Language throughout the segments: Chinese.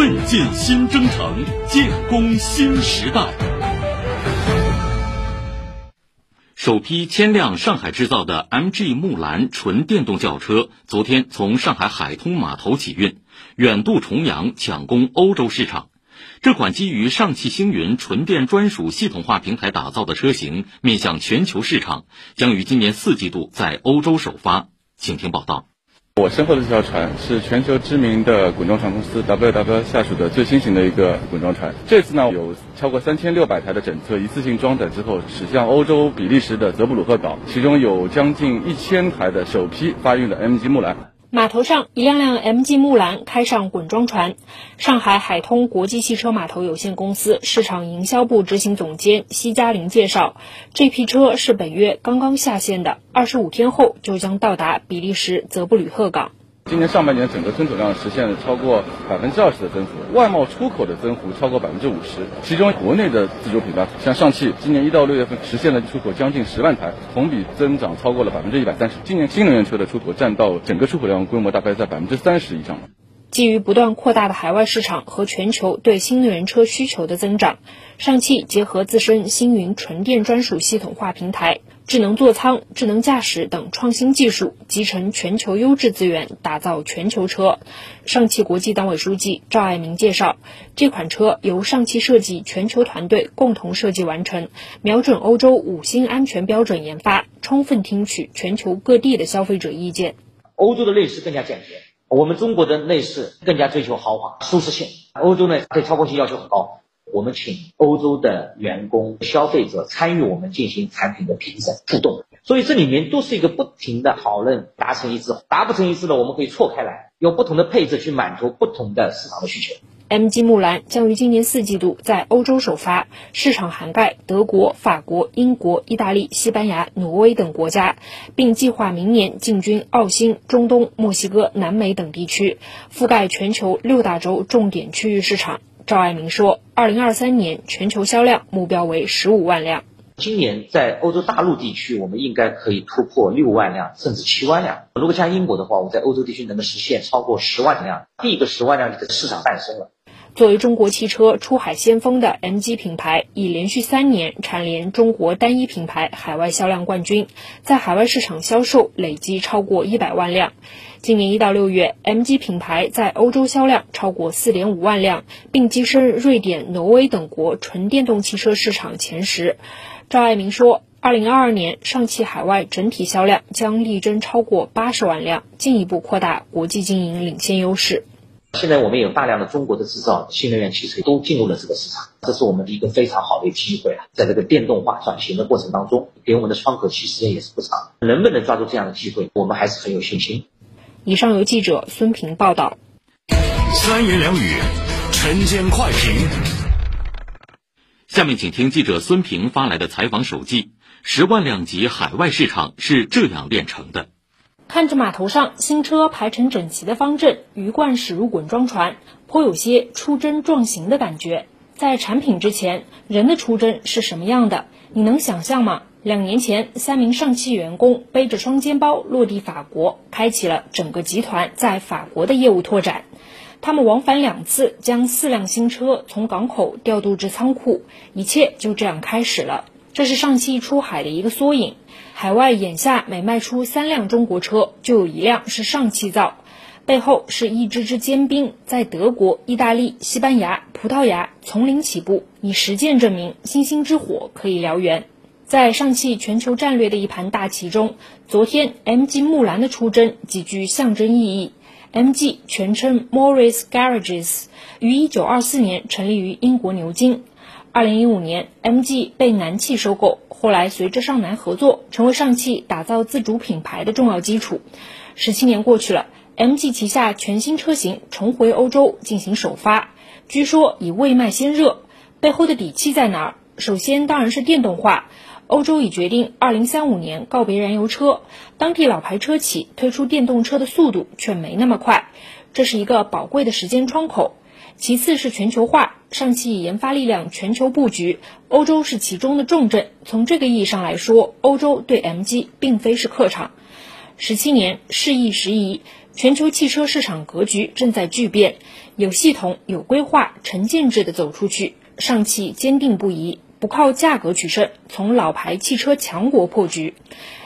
奋进新征程，建功新时代。首批千辆上海制造的 MG 木兰纯电动轿车，昨天从上海海通码头起运，远渡重洋，抢攻欧洲市场。这款基于上汽星云纯电专属系统化平台打造的车型，面向全球市场，将于今年四季度在欧洲首发。请听报道。我身后的这条船是全球知名的滚装船公司 WW 下属的最新型的一个滚装船。这次呢，有超过三千六百台的整车一次性装载之后，驶向欧洲比利时的泽布鲁赫岛，其中有将近一千台的首批发运的 MG 木兰。码头上，一辆辆 MG 木兰开上滚装船。上海海通国际汽车码头有限公司市场营销部执行总监西嘉玲介绍，这批车是本月刚刚下线的，二十五天后就将到达比利时泽布吕赫港。今年上半年整个吞吐量实现了超过百分之二十的增幅，外贸出口的增幅超过百分之五十。其中国内的自主品牌，像上汽，今年一到六月份实现了出口将近十万台，同比增长超过了百分之一百三十。今年新能源车的出口占到整个出口量规模大概在百分之三十以上。基于不断扩大的海外市场和全球对新能源车需求的增长，上汽结合自身星云纯电专属系统化平台。智能座舱、智能驾驶等创新技术集成全球优质资源，打造全球车。上汽国际党委书记赵爱民介绍，这款车由上汽设计全球团队共同设计完成，瞄准欧洲五星安全标准研发，充分听取全球各地的消费者意见。欧洲的内饰更加简洁，我们中国的内饰更加追求豪华、舒适性。欧洲呢，对操控性要求很高。我们请欧洲的员工、消费者参与我们进行产品的评审互动，所以这里面都是一个不停的讨论，达成一致。达不成一致呢，我们可以错开来，用不同的配置去满足不同的市场的需求。MG 木兰将于今年四季度在欧洲首发，市场涵盖德国、法国、英国、意大利、西班牙、挪威等国家，并计划明年进军澳新、中东、墨西哥、南美等地区，覆盖全球六大洲重点区域市场。赵爱明说，二零二三年全球销量目标为十五万辆。今年在欧洲大陆地区，我们应该可以突破六万辆，甚至七万辆。如果像英国的话，我们在欧洲地区能够实现超过十万辆。第一个十万辆的市场诞生了。作为中国汽车出海先锋的 MG 品牌，已连续三年蝉联中国单一品牌海外销量冠军，在海外市场销售累计超过一百万辆。今年一到六月，MG 品牌在欧洲销量超过四点五万辆，并跻身瑞典、挪威等国纯电动汽车市场前十。赵爱民说，二零二二年上汽海外整体销量将力争超过八十万辆，进一步扩大国际经营领先优势。现在我们有大量的中国的制造新能源汽车都进入了这个市场，这是我们的一个非常好的机会啊！在这个电动化转型的过程当中，给我们的窗口期时间也是不长，能不能抓住这样的机会，我们还是很有信心。以上由记者孙平报道。三言两语，晨间快评。下面请听记者孙平发来的采访手记：十万辆级海外市场是这样炼成的。看着码头上新车排成整齐的方阵，鱼贯驶入滚装船，颇有些出征壮行的感觉。在产品之前，人的出征是什么样的？你能想象吗？两年前，三名上汽员工背着双肩包落地法国，开启了整个集团在法国的业务拓展。他们往返两次，将四辆新车从港口调度至仓库，一切就这样开始了。这是上汽出海的一个缩影。海外眼下每卖出三辆中国车，就有一辆是上汽造，背后是一支支尖兵，在德国、意大利、西班牙、葡萄牙从零起步，以实践证明星星之火可以燎原。在上汽全球战略的一盘大棋中，昨天 MG 木兰的出征极具象征意义。MG 全称 Morris Garages，于1924年成立于英国牛津。2015年，MG 被南汽收购，后来随着上南合作，成为上汽打造自主品牌的重要基础。十七年过去了，MG 旗下全新车型重回欧洲进行首发，据说以未卖先热，背后的底气在哪儿？首先当然是电动化。欧洲已决定，二零三五年告别燃油车，当地老牌车企推出电动车的速度却没那么快，这是一个宝贵的时间窗口。其次是全球化，上汽研发力量全球布局，欧洲是其中的重镇。从这个意义上来说，欧洲对 MG 并非是客场。十七年，事易时移，全球汽车市场格局正在巨变，有系统、有规划、成建制的走出去。上汽坚定不移，不靠价格取胜，从老牌汽车强国破局。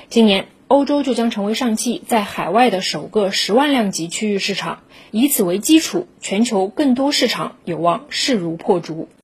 今年，欧洲就将成为上汽在海外的首个十万辆级区域市场，以此为基础，全球更多市场有望势如破竹。